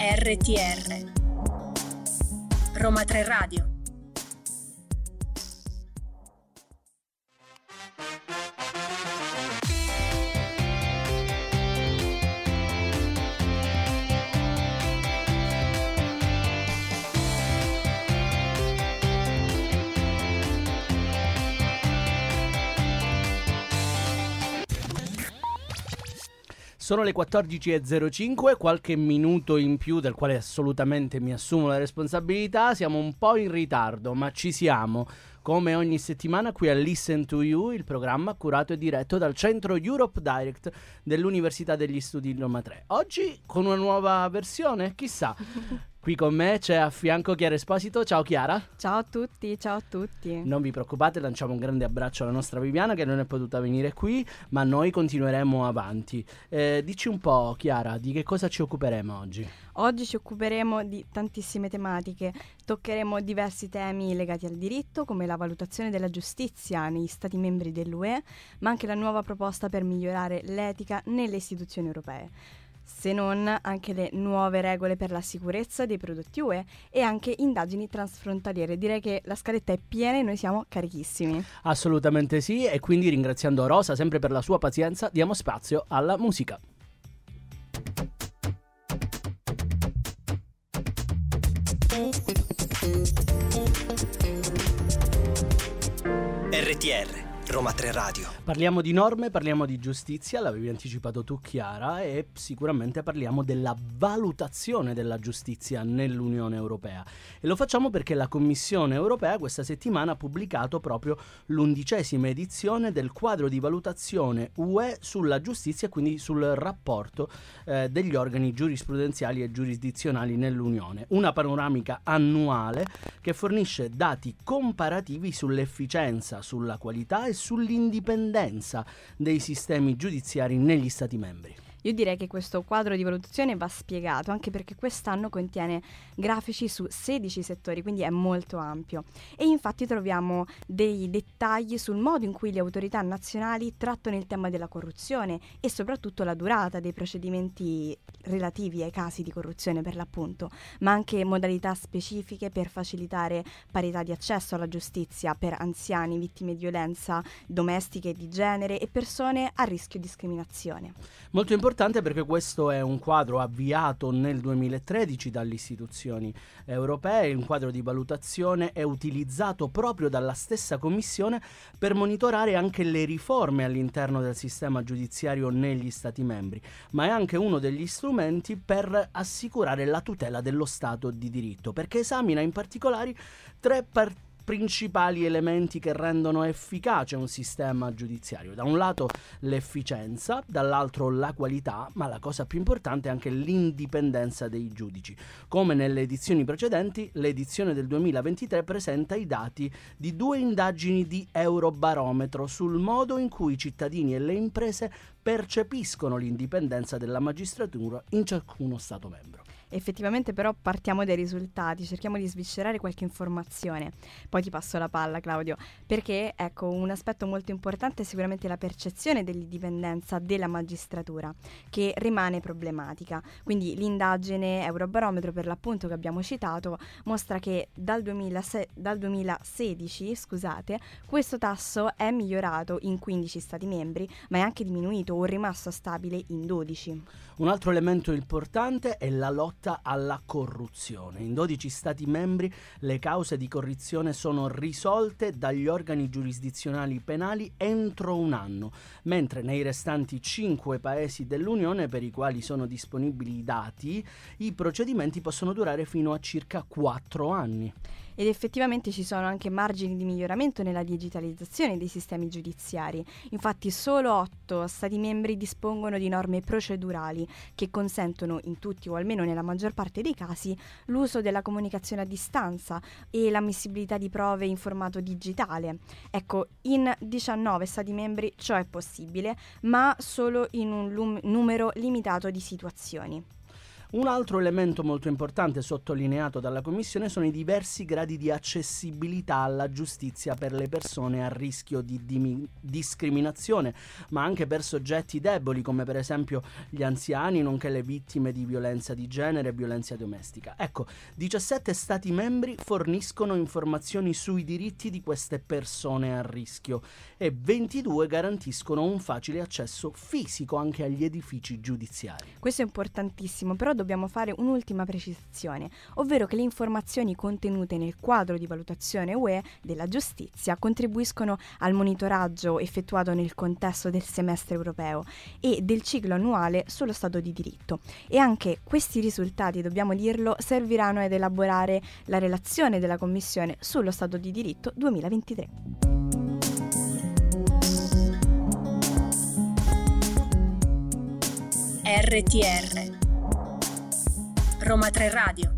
RTR Roma 3 Radio Sono le 14.05, qualche minuto in più del quale assolutamente mi assumo la responsabilità, siamo un po' in ritardo, ma ci siamo. Come ogni settimana qui a Listen to You, il programma curato e diretto dal centro Europe Direct dell'Università degli Studi di Roma 3. Oggi con una nuova versione, chissà. Qui con me c'è a fianco Chiara Esposito. Ciao Chiara. Ciao a tutti, ciao a tutti. Non vi preoccupate, lanciamo un grande abbraccio alla nostra Viviana che non è potuta venire qui, ma noi continueremo avanti. Eh, dici un po', Chiara, di che cosa ci occuperemo oggi? Oggi ci occuperemo di tantissime tematiche, toccheremo diversi temi legati al diritto, come la valutazione della giustizia negli Stati membri dell'UE, ma anche la nuova proposta per migliorare l'etica nelle istituzioni europee se non anche le nuove regole per la sicurezza dei prodotti UE e anche indagini transfrontaliere. Direi che la scaletta è piena e noi siamo carichissimi. Assolutamente sì, e quindi ringraziando Rosa sempre per la sua pazienza, diamo spazio alla musica. RTR Roma 3 Radio. Parliamo di norme, parliamo di giustizia, l'avevi anticipato tu Chiara, e sicuramente parliamo della valutazione della giustizia nell'Unione Europea. E lo facciamo perché la Commissione Europea questa settimana ha pubblicato proprio l'undicesima edizione del quadro di valutazione UE sulla giustizia quindi sul rapporto eh, degli organi giurisprudenziali e giurisdizionali nell'Unione. Una panoramica annuale che fornisce dati comparativi sull'efficienza, sulla qualità e sull'indipendenza dei sistemi giudiziari negli Stati membri. Io direi che questo quadro di valutazione va spiegato anche perché quest'anno contiene grafici su 16 settori, quindi è molto ampio. E infatti troviamo dei dettagli sul modo in cui le autorità nazionali trattano il tema della corruzione e soprattutto la durata dei procedimenti relativi ai casi di corruzione per l'appunto, ma anche modalità specifiche per facilitare parità di accesso alla giustizia per anziani, vittime di violenza domestica e di genere e persone a rischio discriminazione. Molto importante importante perché questo è un quadro avviato nel 2013 dalle istituzioni europee, un quadro di valutazione è utilizzato proprio dalla stessa Commissione per monitorare anche le riforme all'interno del sistema giudiziario negli Stati membri, ma è anche uno degli strumenti per assicurare la tutela dello Stato di diritto, perché esamina in particolare tre partiti principali elementi che rendono efficace un sistema giudiziario. Da un lato l'efficienza, dall'altro la qualità, ma la cosa più importante è anche l'indipendenza dei giudici. Come nelle edizioni precedenti, l'edizione del 2023 presenta i dati di due indagini di Eurobarometro sul modo in cui i cittadini e le imprese percepiscono l'indipendenza della magistratura in ciascuno Stato membro. Effettivamente però partiamo dai risultati, cerchiamo di sviscerare qualche informazione. Poi ti passo la palla Claudio, perché ecco un aspetto molto importante è sicuramente la percezione dell'indipendenza della magistratura, che rimane problematica. Quindi l'indagine Eurobarometro per l'appunto che abbiamo citato mostra che dal, 2006, dal 2016 scusate, questo tasso è migliorato in 15 Stati membri, ma è anche diminuito o rimasto stabile in 12. Un altro elemento importante è la lotta alla corruzione. In 12 Stati membri le cause di corruzione sono risolte dagli organi giurisdizionali penali entro un anno, mentre nei restanti 5 paesi dell'Unione per i quali sono disponibili i dati, i procedimenti possono durare fino a circa 4 anni ed effettivamente ci sono anche margini di miglioramento nella digitalizzazione dei sistemi giudiziari. Infatti solo 8 Stati membri dispongono di norme procedurali che consentono in tutti o almeno nella maggior parte dei casi l'uso della comunicazione a distanza e l'ammissibilità di prove in formato digitale. Ecco, in 19 Stati membri ciò è possibile, ma solo in un lum- numero limitato di situazioni. Un altro elemento molto importante sottolineato dalla Commissione sono i diversi gradi di accessibilità alla giustizia per le persone a rischio di dimi- discriminazione, ma anche per soggetti deboli come per esempio gli anziani, nonché le vittime di violenza di genere e violenza domestica. Ecco, 17 Stati membri forniscono informazioni sui diritti di queste persone a rischio e 22 garantiscono un facile accesso fisico anche agli edifici giudiziari. Questo è importantissimo, però dobbiamo fare un'ultima precisazione, ovvero che le informazioni contenute nel quadro di valutazione UE della giustizia contribuiscono al monitoraggio effettuato nel contesto del semestre europeo e del ciclo annuale sullo Stato di diritto. E anche questi risultati, dobbiamo dirlo, serviranno ad elaborare la relazione della Commissione sullo Stato di diritto 2023. RTR Roma 3 Radio.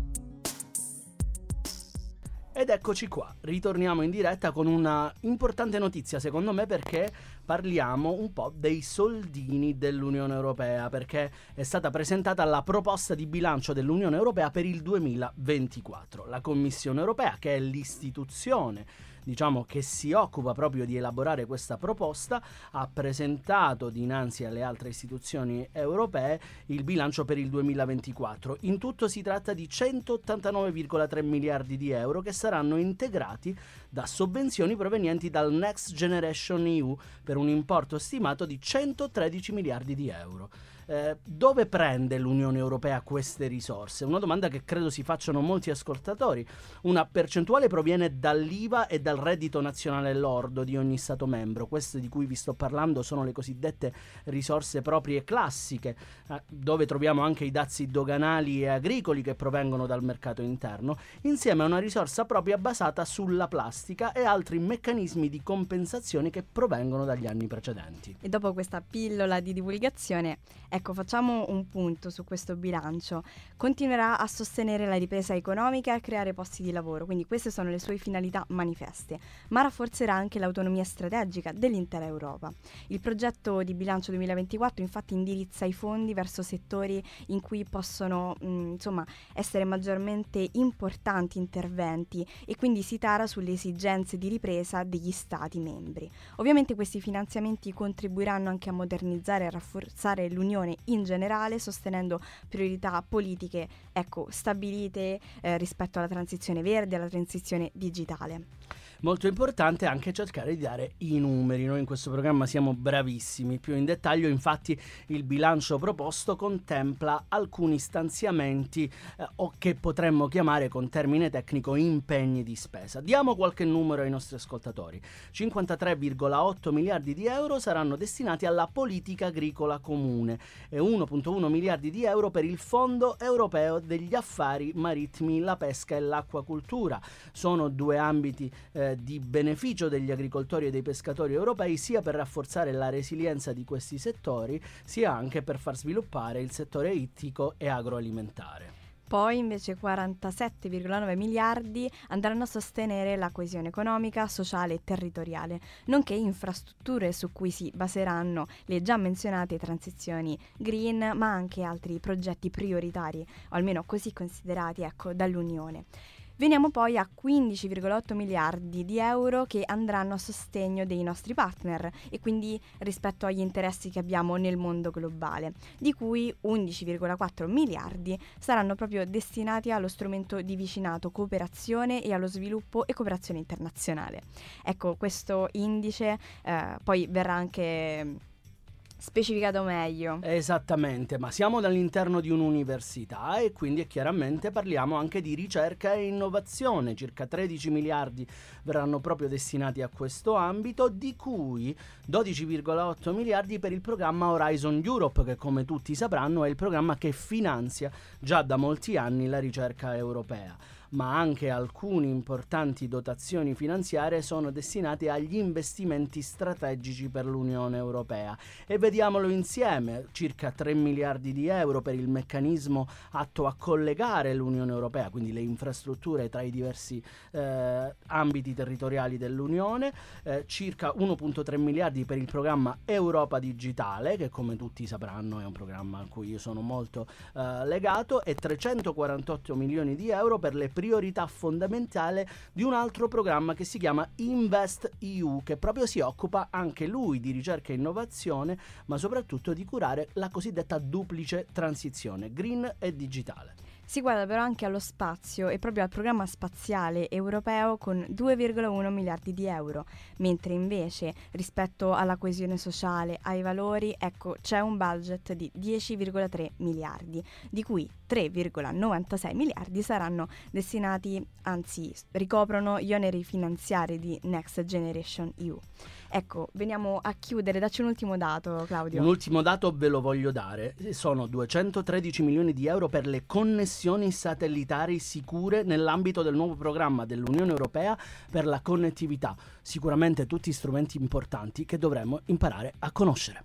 Ed eccoci qua, ritorniamo in diretta con una importante notizia secondo me perché parliamo un po' dei soldini dell'Unione Europea perché è stata presentata la proposta di bilancio dell'Unione Europea per il 2024. La Commissione Europea, che è l'istituzione diciamo, che si occupa proprio di elaborare questa proposta, ha presentato dinanzi alle altre istituzioni europee il bilancio per il 2024. In tutto si tratta di 189,3 miliardi di euro che saranno integrati da sovvenzioni provenienti dal Next Generation EU per un importo stimato di 113 miliardi di euro. Eh, dove prende l'Unione Europea queste risorse? Una domanda che credo si facciano molti ascoltatori. Una percentuale proviene dall'IVA e dal reddito nazionale lordo di ogni Stato membro. Queste di cui vi sto parlando sono le cosiddette risorse proprie classiche, eh, dove troviamo anche i dazi doganali e agricoli che provengono dal mercato interno, insieme a una risorsa propria basata sulla plastica e altri meccanismi di compensazione che provengono dagli anni precedenti. E dopo questa pillola di divulgazione Ecco, facciamo un punto su questo bilancio. Continuerà a sostenere la ripresa economica e a creare posti di lavoro, quindi queste sono le sue finalità manifeste, ma rafforzerà anche l'autonomia strategica dell'intera Europa. Il progetto di bilancio 2024 infatti indirizza i fondi verso settori in cui possono mh, insomma, essere maggiormente importanti interventi e quindi si tara sulle esigenze di ripresa degli Stati membri. Ovviamente questi finanziamenti contribuiranno anche a modernizzare e rafforzare l'Unione Unione in generale, sostenendo priorità politiche ecco, stabilite eh, rispetto alla transizione verde, alla transizione digitale. Molto importante anche cercare di dare i numeri. Noi in questo programma siamo bravissimi. Più in dettaglio, infatti, il bilancio proposto contempla alcuni stanziamenti eh, o che potremmo chiamare con termine tecnico impegni di spesa. Diamo qualche numero ai nostri ascoltatori. 53,8 miliardi di euro saranno destinati alla politica agricola comune e 1,1 miliardi di euro per il Fondo europeo degli affari marittimi, la pesca e l'acquacultura. Sono due ambiti eh, di beneficio degli agricoltori e dei pescatori europei sia per rafforzare la resilienza di questi settori, sia anche per far sviluppare il settore ittico e agroalimentare. Poi invece 47,9 miliardi andranno a sostenere la coesione economica, sociale e territoriale, nonché infrastrutture su cui si baseranno le già menzionate transizioni green, ma anche altri progetti prioritari, o almeno così considerati ecco, dall'Unione. Veniamo poi a 15,8 miliardi di euro che andranno a sostegno dei nostri partner e quindi rispetto agli interessi che abbiamo nel mondo globale, di cui 11,4 miliardi saranno proprio destinati allo strumento di vicinato, cooperazione e allo sviluppo e cooperazione internazionale. Ecco, questo indice eh, poi verrà anche specificato meglio. Esattamente, ma siamo all'interno di un'università e quindi chiaramente parliamo anche di ricerca e innovazione. Circa 13 miliardi verranno proprio destinati a questo ambito, di cui 12,8 miliardi per il programma Horizon Europe, che come tutti sapranno è il programma che finanzia già da molti anni la ricerca europea ma anche alcune importanti dotazioni finanziarie sono destinate agli investimenti strategici per l'Unione Europea. E vediamolo insieme, circa 3 miliardi di euro per il meccanismo atto a collegare l'Unione Europea, quindi le infrastrutture tra i diversi eh, ambiti territoriali dell'Unione, eh, circa 1.3 miliardi per il programma Europa Digitale, che come tutti sapranno è un programma a cui io sono molto eh, legato, e 348 milioni di euro per le priorità fondamentali di un altro programma che si chiama Invest EU, che proprio si occupa anche lui di ricerca e innovazione, ma soprattutto di curare la cosiddetta duplice transizione, green e digitale. Si guarda però anche allo spazio e proprio al programma spaziale europeo con 2,1 miliardi di euro, mentre invece rispetto alla coesione sociale, ai valori, ecco, c'è un budget di 10,3 miliardi, di cui 3,96 miliardi saranno destinati, anzi ricoprono gli oneri finanziari di Next Generation EU. Ecco, veniamo a chiudere, dacci un ultimo dato Claudio. Un ultimo dato ve lo voglio dare, sono 213 milioni di euro per le connessioni satellitari sicure nell'ambito del nuovo programma dell'Unione Europea per la connettività, sicuramente tutti strumenti importanti che dovremmo imparare a conoscere.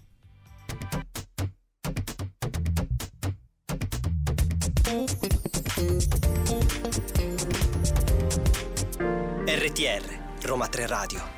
RTR Roma 3 Radio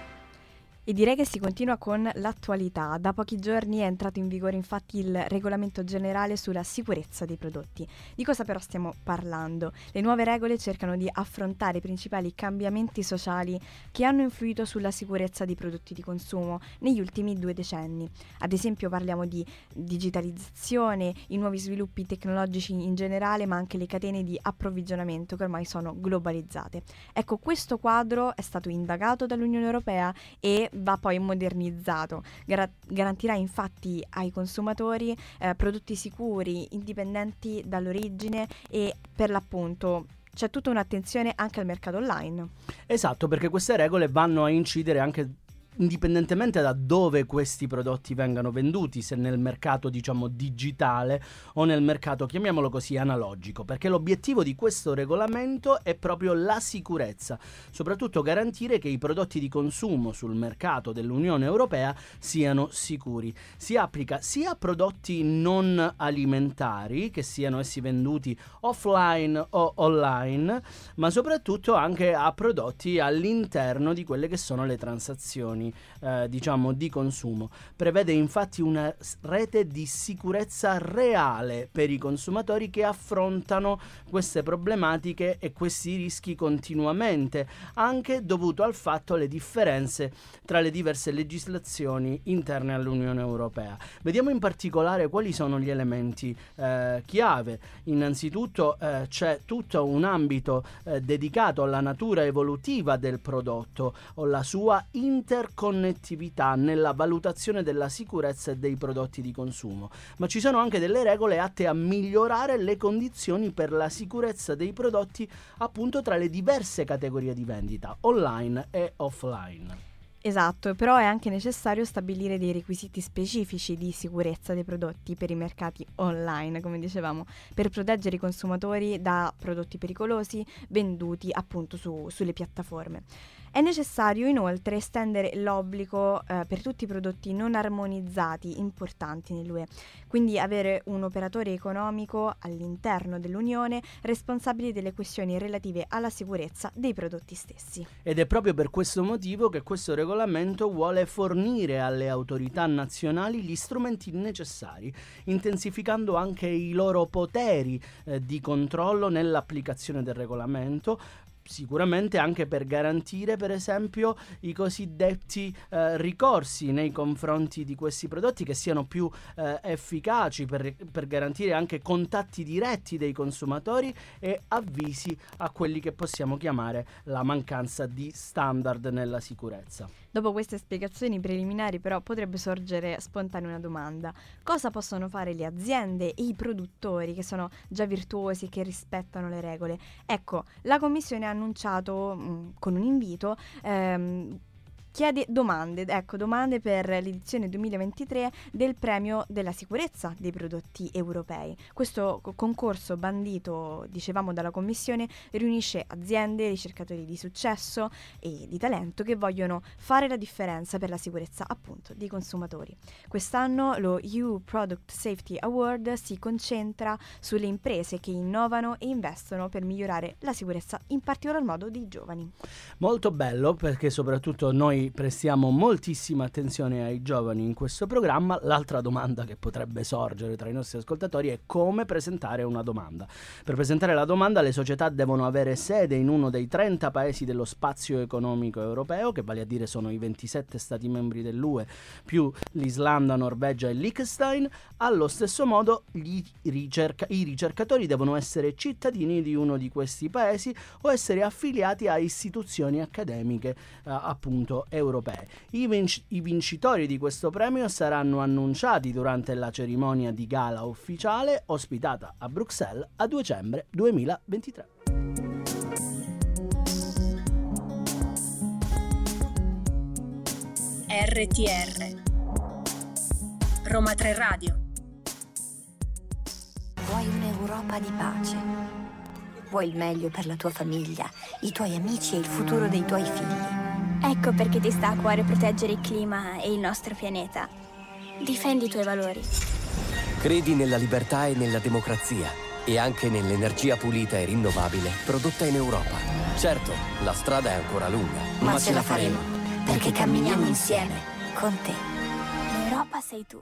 e direi che si continua con l'attualità. Da pochi giorni è entrato in vigore infatti il regolamento generale sulla sicurezza dei prodotti. Di cosa però stiamo parlando? Le nuove regole cercano di affrontare i principali cambiamenti sociali che hanno influito sulla sicurezza dei prodotti di consumo negli ultimi due decenni. Ad esempio parliamo di digitalizzazione, i nuovi sviluppi tecnologici in generale, ma anche le catene di approvvigionamento che ormai sono globalizzate. Ecco, questo quadro è stato indagato dall'Unione Europea e va poi modernizzato. Gar- garantirà infatti ai consumatori eh, prodotti sicuri, indipendenti dall'origine e per l'appunto c'è tutta un'attenzione anche al mercato online. Esatto, perché queste regole vanno a incidere anche indipendentemente da dove questi prodotti vengano venduti, se nel mercato diciamo digitale o nel mercato chiamiamolo così analogico, perché l'obiettivo di questo regolamento è proprio la sicurezza, soprattutto garantire che i prodotti di consumo sul mercato dell'Unione Europea siano sicuri. Si applica sia a prodotti non alimentari, che siano essi venduti offline o online, ma soprattutto anche a prodotti all'interno di quelle che sono le transazioni eh, diciamo di consumo. Prevede infatti una rete di sicurezza reale per i consumatori che affrontano queste problematiche e questi rischi continuamente, anche dovuto al fatto alle differenze tra le diverse legislazioni interne all'Unione Europea. Vediamo in particolare quali sono gli elementi eh, chiave. Innanzitutto eh, c'è tutto un ambito eh, dedicato alla natura evolutiva del prodotto o la sua interconnessione connettività nella valutazione della sicurezza dei prodotti di consumo, ma ci sono anche delle regole atte a migliorare le condizioni per la sicurezza dei prodotti appunto tra le diverse categorie di vendita, online e offline. Esatto, però è anche necessario stabilire dei requisiti specifici di sicurezza dei prodotti per i mercati online, come dicevamo, per proteggere i consumatori da prodotti pericolosi venduti appunto su, sulle piattaforme. È necessario inoltre estendere l'obbligo eh, per tutti i prodotti non armonizzati importanti nell'UE, quindi avere un operatore economico all'interno dell'Unione responsabile delle questioni relative alla sicurezza dei prodotti stessi. Ed è proprio per questo motivo che questo regolamento vuole fornire alle autorità nazionali gli strumenti necessari, intensificando anche i loro poteri eh, di controllo nell'applicazione del regolamento, sicuramente anche per garantire per esempio i cosiddetti eh, ricorsi nei confronti di questi prodotti che siano più eh, efficaci per, per, garantire anche contatti diretti dei consumatori e avvisi a quelli che possiamo chiamare la mancanza di standard nella sicurezza. Dopo queste spiegazioni preliminari però potrebbe sorgere spontanea una domanda. Cosa possono fare le aziende e i produttori che sono già virtuosi che rispettano le regole? Ecco, la Commissione ha annunciato mh, mm, con un invito ehm, chiede domande, ecco, domande per l'edizione 2023 del premio della sicurezza dei prodotti europei. Questo concorso bandito, dicevamo, dalla Commissione riunisce aziende, ricercatori di successo e di talento che vogliono fare la differenza per la sicurezza appunto dei consumatori. Quest'anno lo EU Product Safety Award si concentra sulle imprese che innovano e investono per migliorare la sicurezza, in particolar modo dei giovani. Molto bello perché soprattutto noi prestiamo moltissima attenzione ai giovani in questo programma. L'altra domanda che potrebbe sorgere tra i nostri ascoltatori è come presentare una domanda. Per presentare la domanda le società devono avere sede in uno dei 30 paesi dello spazio economico europeo, che vale a dire sono i 27 stati membri dell'UE, più l'Islanda, Norvegia e Liechtenstein. Allo stesso modo ricerca- i ricercatori devono essere cittadini di uno di questi paesi o essere affiliati a istituzioni accademiche eh, appunto europee. I, vinc- I, vincitori di questo premio saranno annunciati durante la cerimonia di gala ufficiale ospitata a Bruxelles a dicembre 2023. RTR Roma 3 Radio Vuoi un'Europa di pace? Vuoi il meglio per la tua famiglia, i tuoi amici e il futuro dei tuoi figli? Ecco perché ti sta a cuore proteggere il clima e il nostro pianeta. Difendi i tuoi valori. Credi nella libertà e nella democrazia e anche nell'energia pulita e rinnovabile prodotta in Europa. Certo, la strada è ancora lunga, ma, ma ce la faremo, perché camminiamo insieme, con te. L'Europa sei tu.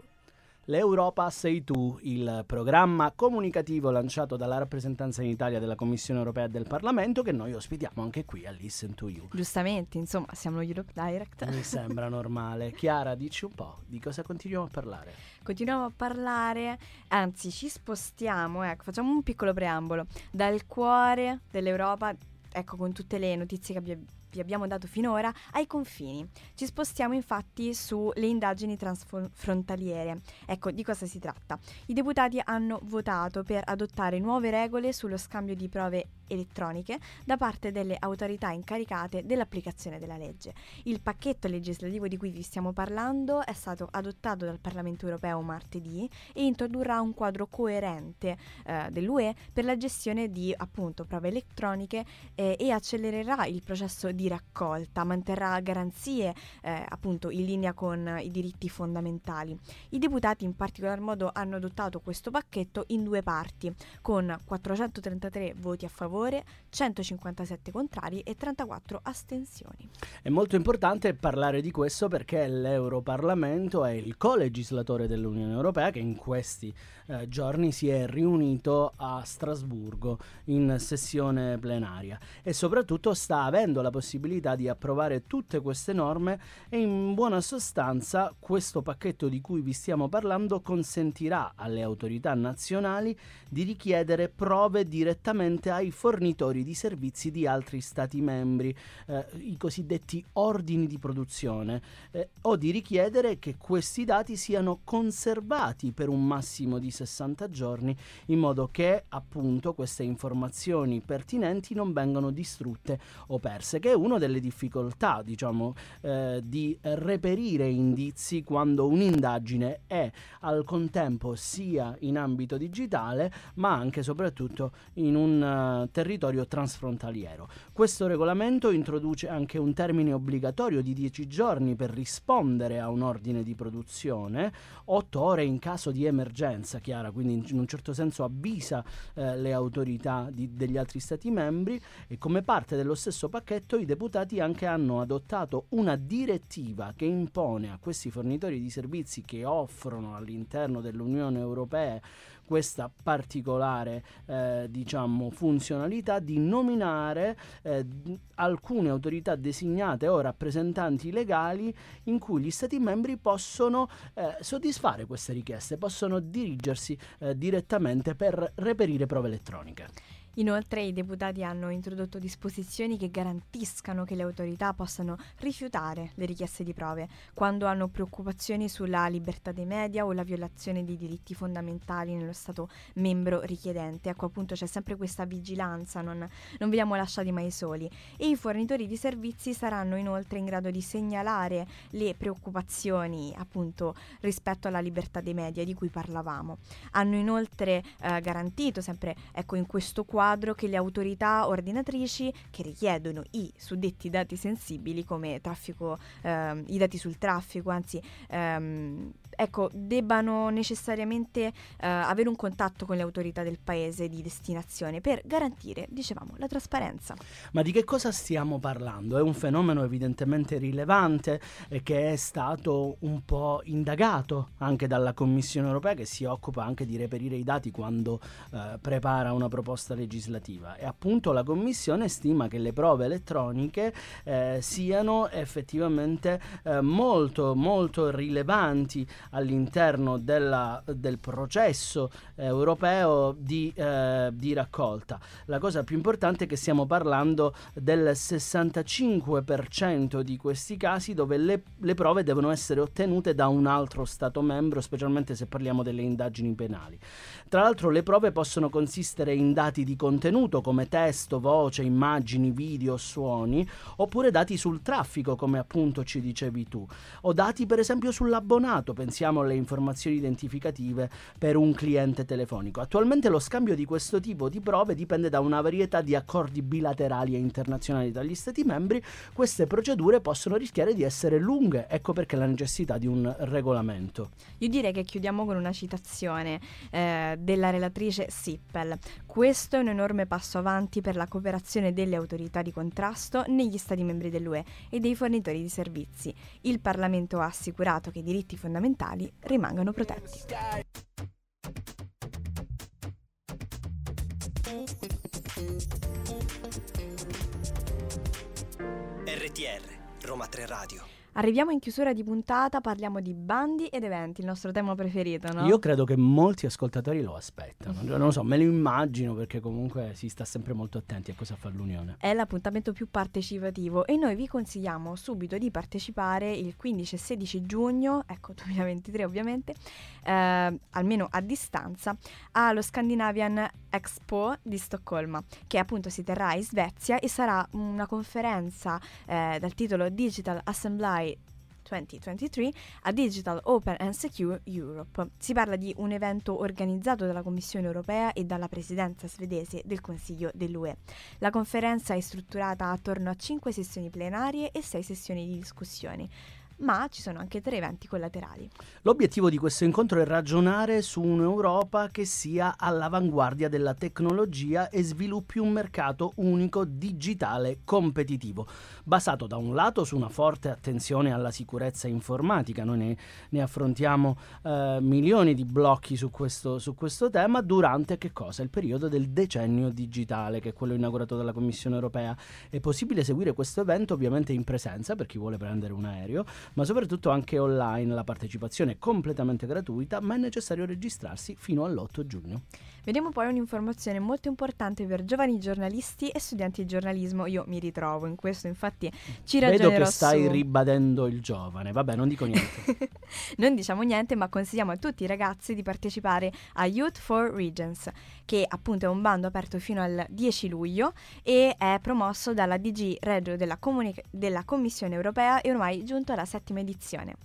L'Europa sei tu, il programma comunicativo lanciato dalla rappresentanza in Italia della Commissione europea e del Parlamento che noi ospitiamo anche qui a Listen to You. Giustamente, insomma, siamo Europe Direct. Mi sembra normale. Chiara, dici un po' di cosa continuiamo a parlare? Continuiamo a parlare, anzi ci spostiamo, ecco, facciamo un piccolo preambolo, dal cuore dell'Europa, ecco, con tutte le notizie che abbiamo vi abbiamo dato finora ai confini. Ci spostiamo infatti sulle indagini transfrontaliere. Ecco di cosa si tratta. I deputati hanno votato per adottare nuove regole sullo scambio di prove elettroniche da parte delle autorità incaricate dell'applicazione della legge. Il pacchetto legislativo di cui vi stiamo parlando è stato adottato dal Parlamento europeo martedì e introdurrà un quadro coerente eh, dell'UE per la gestione di appunto prove elettroniche eh, e accelererà il processo di raccolta, manterrà garanzie eh, appunto in linea con i diritti fondamentali. I deputati in particolar modo hanno adottato questo pacchetto in due parti, con 433 voti a favore favore, 157 contrari e 34 astensioni. È molto importante parlare di questo perché l'Europarlamento è il co-legislatore dell'Unione Europea che in questi eh, giorni si è riunito a Strasburgo in sessione plenaria e soprattutto sta avendo la possibilità di approvare tutte queste norme e in buona sostanza questo pacchetto di cui vi stiamo parlando consentirà alle autorità nazionali di richiedere prove direttamente ai fornitori di servizi di altri Stati membri, eh, i cosiddetti ordini di produzione, eh, o di richiedere che questi dati siano conservati per un massimo di 60 giorni in modo che appunto queste informazioni pertinenti non vengano distrutte o perse, che è una delle difficoltà diciamo eh, di reperire indizi quando un'indagine è al contempo sia in ambito digitale ma anche e soprattutto in un uh, territorio transfrontaliero. Questo regolamento introduce anche un termine obbligatorio di 10 giorni per rispondere a un ordine di produzione, 8 ore in caso di emergenza, Chiara, quindi in un certo senso avvisa eh, le autorità di, degli altri Stati membri e come parte dello stesso pacchetto i deputati anche hanno adottato una direttiva che impone a questi fornitori di servizi che offrono all'interno dell'Unione Europea questa particolare eh, diciamo, funzionalità di nominare eh, alcune autorità designate o rappresentanti legali in cui gli Stati membri possono eh, soddisfare queste richieste, possono dirigersi eh, direttamente per reperire prove elettroniche. Inoltre i deputati hanno introdotto disposizioni che garantiscano che le autorità possano rifiutare le richieste di prove quando hanno preoccupazioni sulla libertà dei media o la violazione dei diritti fondamentali nello Stato membro richiedente. Ecco appunto c'è sempre questa vigilanza, non, non veniamo lasciati mai soli. E i fornitori di servizi saranno inoltre in grado di segnalare le preoccupazioni appunto rispetto alla libertà dei media di cui parlavamo. Hanno inoltre eh, garantito sempre ecco in questo quadro che le autorità ordinatrici che richiedono i suddetti dati sensibili come traffico, ehm, i dati sul traffico, anzi ehm, ecco, debbano necessariamente eh, avere un contatto con le autorità del paese di destinazione per garantire, dicevamo, la trasparenza. Ma di che cosa stiamo parlando? È un fenomeno evidentemente rilevante e che è stato un po' indagato anche dalla Commissione europea che si occupa anche di reperire i dati quando eh, prepara una proposta legislativa e appunto la Commissione stima che le prove elettroniche eh, siano effettivamente eh, molto molto rilevanti all'interno della, del processo europeo di, eh, di, raccolta. La cosa più importante è che stiamo parlando del 65% di questi casi dove le, le prove devono essere ottenute da un altro Stato membro, specialmente se parliamo delle indagini penali. Tra l'altro le prove possono consistere in dati di contenuto come testo, voce, immagini, video, suoni, oppure dati sul traffico come appunto ci dicevi tu, o dati per esempio sull'abbonato, pensiamo alle informazioni identificative per un cliente telefonico. Attualmente lo scambio di questo tipo di prove dipende da una varietà di accordi bilaterali e internazionali tra gli Stati membri. Queste procedure possono rischiare di essere lunghe, ecco perché la necessità di un regolamento. Io direi che chiudiamo con una citazione eh, della relatrice Sippel. Questo è un enorme passo avanti per la cooperazione delle autorità di contrasto negli Stati membri dell'UE e dei fornitori di servizi. Il Parlamento ha assicurato che i diritti fondamentali rimangano protetti. RTR Roma 3 Radio Arriviamo in chiusura di puntata, parliamo di bandi ed eventi, il nostro tema preferito, no? Io credo che molti ascoltatori lo aspettano. Non lo so, me lo immagino perché comunque si sta sempre molto attenti a cosa fa l'Unione. È l'appuntamento più partecipativo e noi vi consigliamo subito di partecipare il 15 e 16 giugno, ecco 2023 ovviamente, eh, almeno a distanza, allo Scandinavian Expo di Stoccolma, che appunto si terrà in Svezia e sarà una conferenza eh, dal titolo Digital Assembly 2023 a Digital Open and Secure Europe. Si parla di un evento organizzato dalla Commissione europea e dalla presidenza svedese del Consiglio dell'UE. La conferenza è strutturata attorno a 5 sessioni plenarie e 6 sessioni di discussione ma ci sono anche tre eventi collaterali. L'obiettivo di questo incontro è ragionare su un'Europa che sia all'avanguardia della tecnologia e sviluppi un mercato unico digitale competitivo, basato da un lato su una forte attenzione alla sicurezza informatica, noi ne, ne affrontiamo eh, milioni di blocchi su questo, su questo tema durante che cosa? Il periodo del decennio digitale, che è quello inaugurato dalla Commissione europea. È possibile seguire questo evento ovviamente in presenza per chi vuole prendere un aereo, ma soprattutto anche online. La partecipazione è completamente gratuita, ma è necessario registrarsi fino all'8 giugno. Vediamo poi un'informazione molto importante per giovani giornalisti e studenti di giornalismo. Io mi ritrovo in questo, infatti ci ragionerò Vedo che stai su. ribadendo il giovane. Vabbè, non dico niente. non diciamo niente, ma consigliamo a tutti i ragazzi di partecipare a Youth for Regions, che appunto è un bando aperto fino al 10 luglio e è promosso dalla DG Regio della, Comunica- della Commissione europea e ormai giunto alla settima edizione.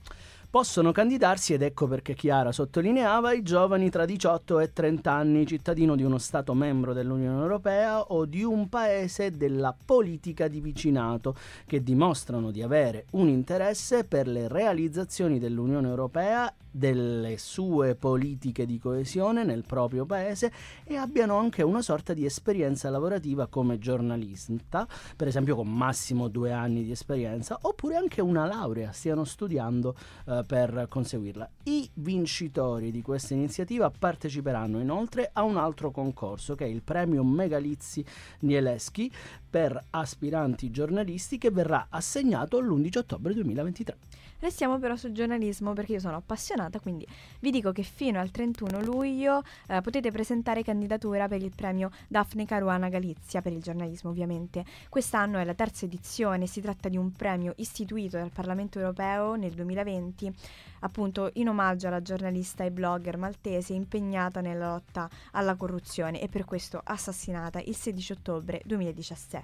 Possono candidarsi, ed ecco perché Chiara sottolineava, i giovani tra 18 e 30 anni, cittadino di uno Stato membro dell'Unione Europea o di un paese della politica di vicinato, che dimostrano di avere un interesse per le realizzazioni dell'Unione Europea delle sue politiche di coesione nel proprio paese e abbiano anche una sorta di esperienza lavorativa come giornalista, per esempio con massimo due anni di esperienza, oppure anche una laurea, stiano studiando eh, per conseguirla. I vincitori di questa iniziativa parteciperanno inoltre a un altro concorso che è il premio Megalizzi Nieleschi per aspiranti giornalisti che verrà assegnato l'11 ottobre 2023. Restiamo però sul giornalismo perché io sono appassionata, quindi vi dico che fino al 31 luglio eh, potete presentare candidatura per il premio Daphne Caruana Galizia per il giornalismo ovviamente. Quest'anno è la terza edizione, si tratta di un premio istituito dal Parlamento europeo nel 2020 appunto in omaggio alla giornalista e blogger maltese impegnata nella lotta alla corruzione e per questo assassinata il 16 ottobre 2017.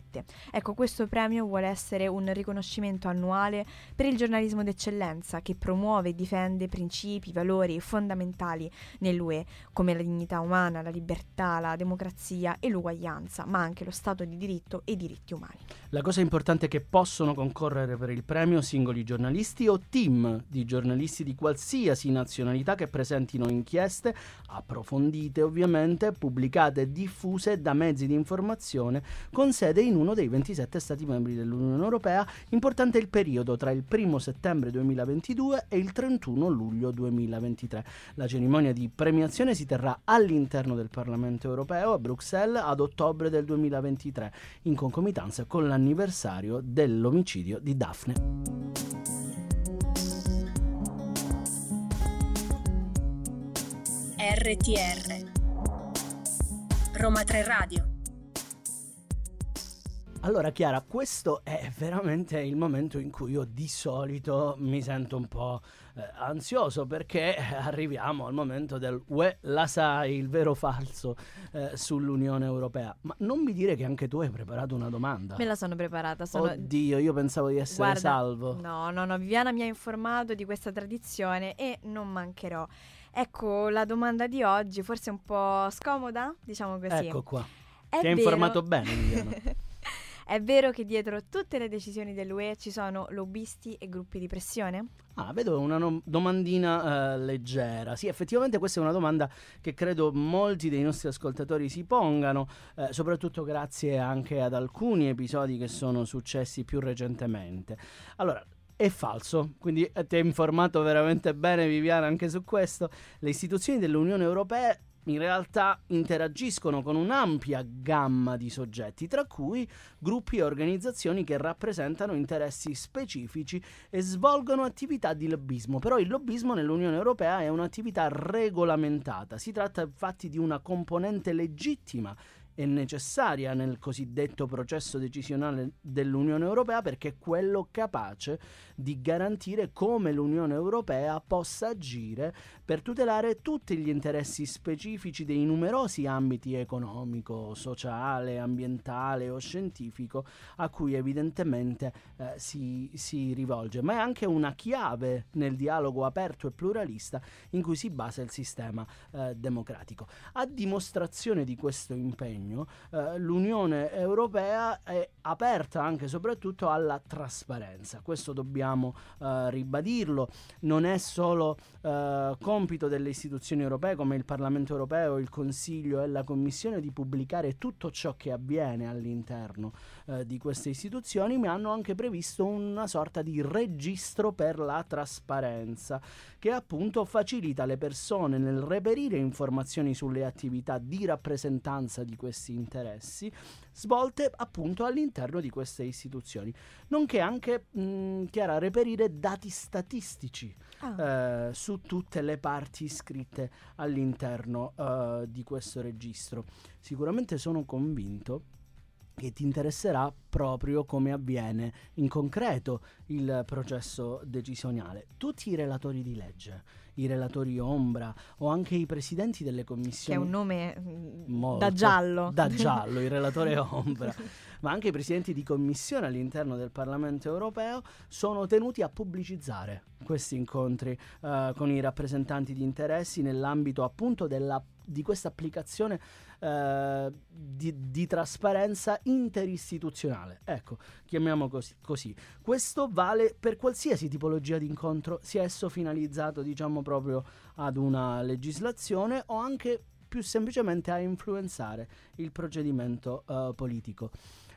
Ecco, questo premio vuole essere un riconoscimento annuale per il giornalismo d'eccellenza che promuove e difende principi, valori fondamentali nell'UE come la dignità umana, la libertà, la democrazia e l'uguaglianza, ma anche lo Stato di diritto e i diritti umani. La cosa importante è che possono concorrere per il premio singoli giornalisti o team di giornalisti di qualsiasi nazionalità che presentino inchieste approfondite ovviamente, pubblicate e diffuse da mezzi di informazione con sede in uno dei 27 Stati membri dell'Unione Europea. Importante il periodo tra il 1 settembre 2022 e il 31 luglio 2023. La cerimonia di premiazione si terrà all'interno del Parlamento Europeo a Bruxelles ad ottobre del 2023, in concomitanza con l'anniversario dell'omicidio di Daphne. RTR Roma 3 Radio allora Chiara, questo è veramente il momento in cui io di solito mi sento un po' eh, ansioso perché arriviamo al momento del UE la sai, il vero falso eh, sull'Unione Europea. Ma non mi dire che anche tu hai preparato una domanda. Me la sono preparata. Sono... Oddio, io pensavo di essere Guarda, salvo. No, no, no, Viviana mi ha informato di questa tradizione e non mancherò. Ecco, la domanda di oggi forse un po' scomoda, diciamo così. Ecco qua. È Ti vero- informato bene, Viviana. è vero che dietro tutte le decisioni dell'UE ci sono lobbisti e gruppi di pressione? Ah, vedo una no- domandina eh, leggera. Sì, effettivamente questa è una domanda che credo molti dei nostri ascoltatori si pongano, eh, soprattutto grazie anche ad alcuni episodi che sono successi più recentemente. Allora, è falso, quindi eh, ti hai informato veramente bene Viviana anche su questo. Le istituzioni dell'Unione Europea in realtà interagiscono con un'ampia gamma di soggetti, tra cui gruppi e organizzazioni che rappresentano interessi specifici e svolgono attività di lobbismo. Però il lobbismo nell'Unione Europea è un'attività regolamentata, si tratta infatti di una componente legittima e necessaria nel cosiddetto processo decisionale dell'Unione Europea perché è quello capace di garantire come l'Unione Europea possa agire per tutelare tutti gli interessi specifici dei numerosi ambiti economico, sociale, ambientale o scientifico a cui evidentemente eh, si, si rivolge, ma è anche una chiave nel dialogo aperto e pluralista in cui si basa il sistema eh, democratico. A dimostrazione di questo impegno, eh, l'Unione Europea è aperta anche e soprattutto alla trasparenza. Questo dobbiamo eh, ribadirlo. Non è solo eh, compito delle istituzioni europee come il Parlamento europeo, il Consiglio e la Commissione di pubblicare tutto ciò che avviene all'interno eh, di queste istituzioni, ma hanno anche previsto una sorta di registro per la trasparenza che appunto facilita le persone nel reperire informazioni sulle attività di rappresentanza di questi interessi svolte appunto all'interno di queste istituzioni, nonché anche mh, Chiara reperire dati statistici Ah. eh, su tutte le parti iscritte all'interno eh, di questo registro. Sicuramente sono convinto che ti interesserà proprio come avviene in concreto il processo decisionale. Tutti i relatori di legge, i relatori ombra o anche i presidenti delle Che è commissioni un nome mm, Molto. da giallo. da giallo, il relatore ombra, ma anche i presidenti di commissione all'interno del Parlamento europeo sono tenuti a pubblicizzare questi incontri eh, con i rappresentanti di interessi nell'ambito appunto della, di questa applicazione eh, di, di trasparenza interistituzionale. Ecco, chiamiamo così, così. Questo vale per qualsiasi tipologia di incontro, sia esso finalizzato diciamo proprio ad una legislazione o anche più semplicemente a influenzare il procedimento eh, politico.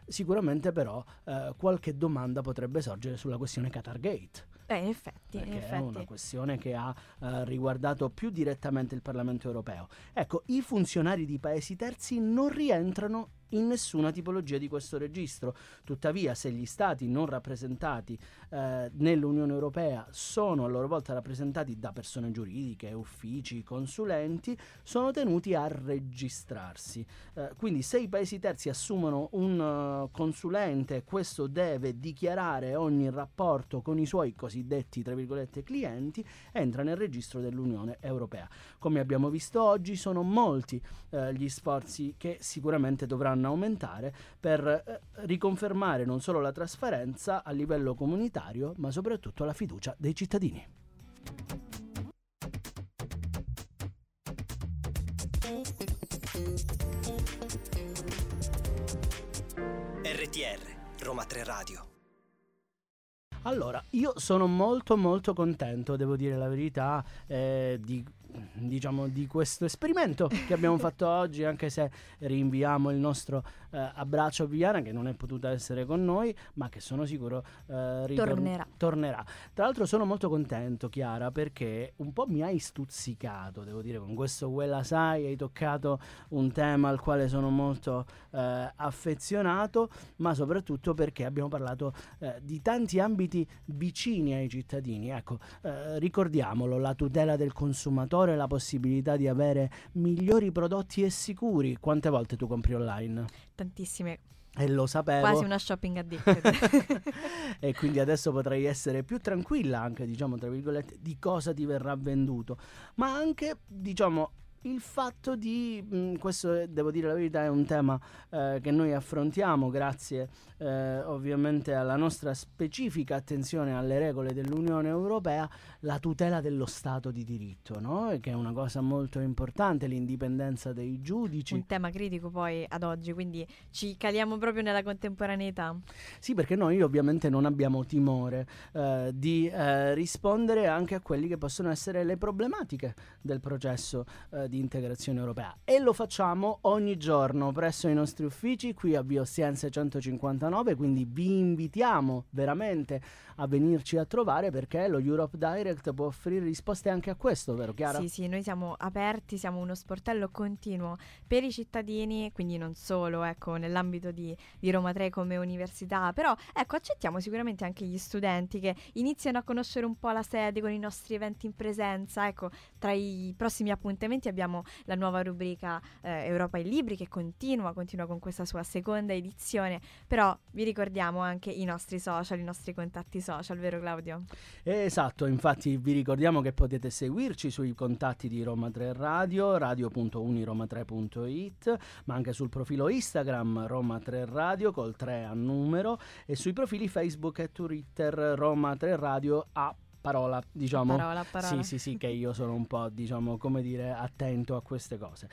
Sicuramente però eh, qualche domanda potrebbe sorgere sulla questione Qatargate, Eh, in effetti, in perché è effetti. una questione che ha eh, riguardato più direttamente il Parlamento europeo. Ecco, i funzionari di paesi terzi non rientrano in nessuna tipologia di questo registro. Tuttavia, se gli stati non rappresentati eh, nell'Unione Europea sono a loro volta rappresentati da persone giuridiche, uffici, consulenti, sono tenuti a registrarsi. Eh, quindi se i paesi terzi assumono un uh, consulente, questo deve dichiarare ogni rapporto con i suoi cosiddetti, tra virgolette, clienti, entra nel registro dell'Unione Europea. Come abbiamo visto oggi, sono molti eh, gli sforzi che sicuramente dovranno aumentare per eh, riconfermare non solo la trasparenza a livello comunitario, ma soprattutto la fiducia dei cittadini. RTR, Roma 3 Radio. Allora, io sono molto molto contento, devo dire la verità, eh, di diciamo di questo esperimento che abbiamo fatto oggi anche se rinviamo il nostro eh, abbraccio a Viviana che non è potuta essere con noi ma che sono sicuro eh, ritor- tornerà. tornerà tra l'altro sono molto contento Chiara perché un po' mi hai stuzzicato devo dire con questo quella sai hai toccato un tema al quale sono molto eh, affezionato ma soprattutto perché abbiamo parlato eh, di tanti ambiti vicini ai cittadini ecco eh, ricordiamolo la tutela del consumatore la possibilità di avere migliori prodotti e sicuri. Quante volte tu compri online? Tantissime. E lo sapevo. Quasi una shopping addicted. e quindi adesso potrei essere più tranquilla anche, diciamo, tra virgolette, di cosa ti verrà venduto. Ma anche, diciamo, il fatto di, mh, mm, questo devo dire la verità, è un tema eh, che noi affrontiamo grazie eh, ovviamente alla nostra specifica attenzione alle regole dell'Unione Europea, la tutela dello Stato di diritto, no? che è una cosa molto importante, l'indipendenza dei giudici. Un tema critico poi ad oggi, quindi ci caliamo proprio nella contemporaneità. Sì, perché noi ovviamente non abbiamo timore eh, di eh, rispondere anche a quelli che possono essere le problematiche del processo eh, di integrazione europea e lo facciamo ogni giorno presso i nostri uffici qui a Bioscienze 159, quindi vi invitiamo veramente a venirci a trovare perché lo Europe Direct può offrire risposte anche a questo, vero Chiara? Sì, sì, noi siamo aperti, siamo uno sportello continuo per i cittadini, quindi non solo ecco, nell'ambito di, di Roma 3 come università, però ecco, accettiamo sicuramente anche gli studenti che iniziano a conoscere un po' la sede con i nostri eventi in presenza, ecco, tra i prossimi appuntamenti abbiamo la nuova rubrica eh, Europa in Libri che continua, continua con questa sua seconda edizione, però vi ricordiamo anche i nostri social, i nostri contatti social, vero Claudio? Esatto, infatti vi ricordiamo che potete seguirci sui contatti di Roma 3 Radio, radio.uniroma3.it, ma anche sul profilo Instagram Roma 3 Radio col 3 a numero e sui profili Facebook e Twitter Roma 3 Radio a parola, diciamo. Parola, parola. Sì, sì, sì, che io sono un po', diciamo, come dire, attento a queste cose.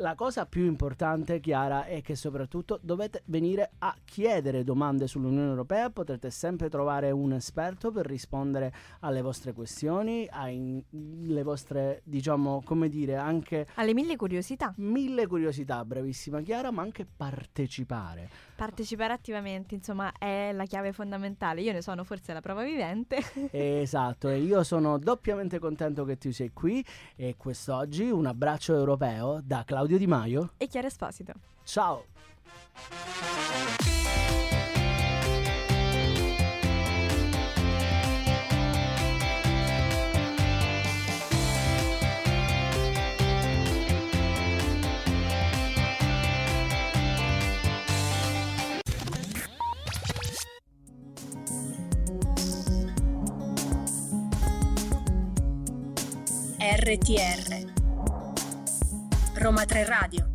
La cosa più importante, Chiara, è che soprattutto dovete venire a chiedere domande sull'Unione Europea, potrete sempre trovare un esperto per rispondere alle vostre questioni, alle vostre, diciamo, come dire, anche... Alle mille curiosità. Mille curiosità, bravissima Chiara, ma anche partecipare. Partecipare attivamente, insomma, è la chiave fondamentale. Io ne sono forse la prova vivente. esatto, e io sono doppiamente contento che tu sei qui e quest'oggi un abbraccio europeo da Claudio Claudio Di Maio e Chiara Esposito. Ciao! RTR Roma 3 Radio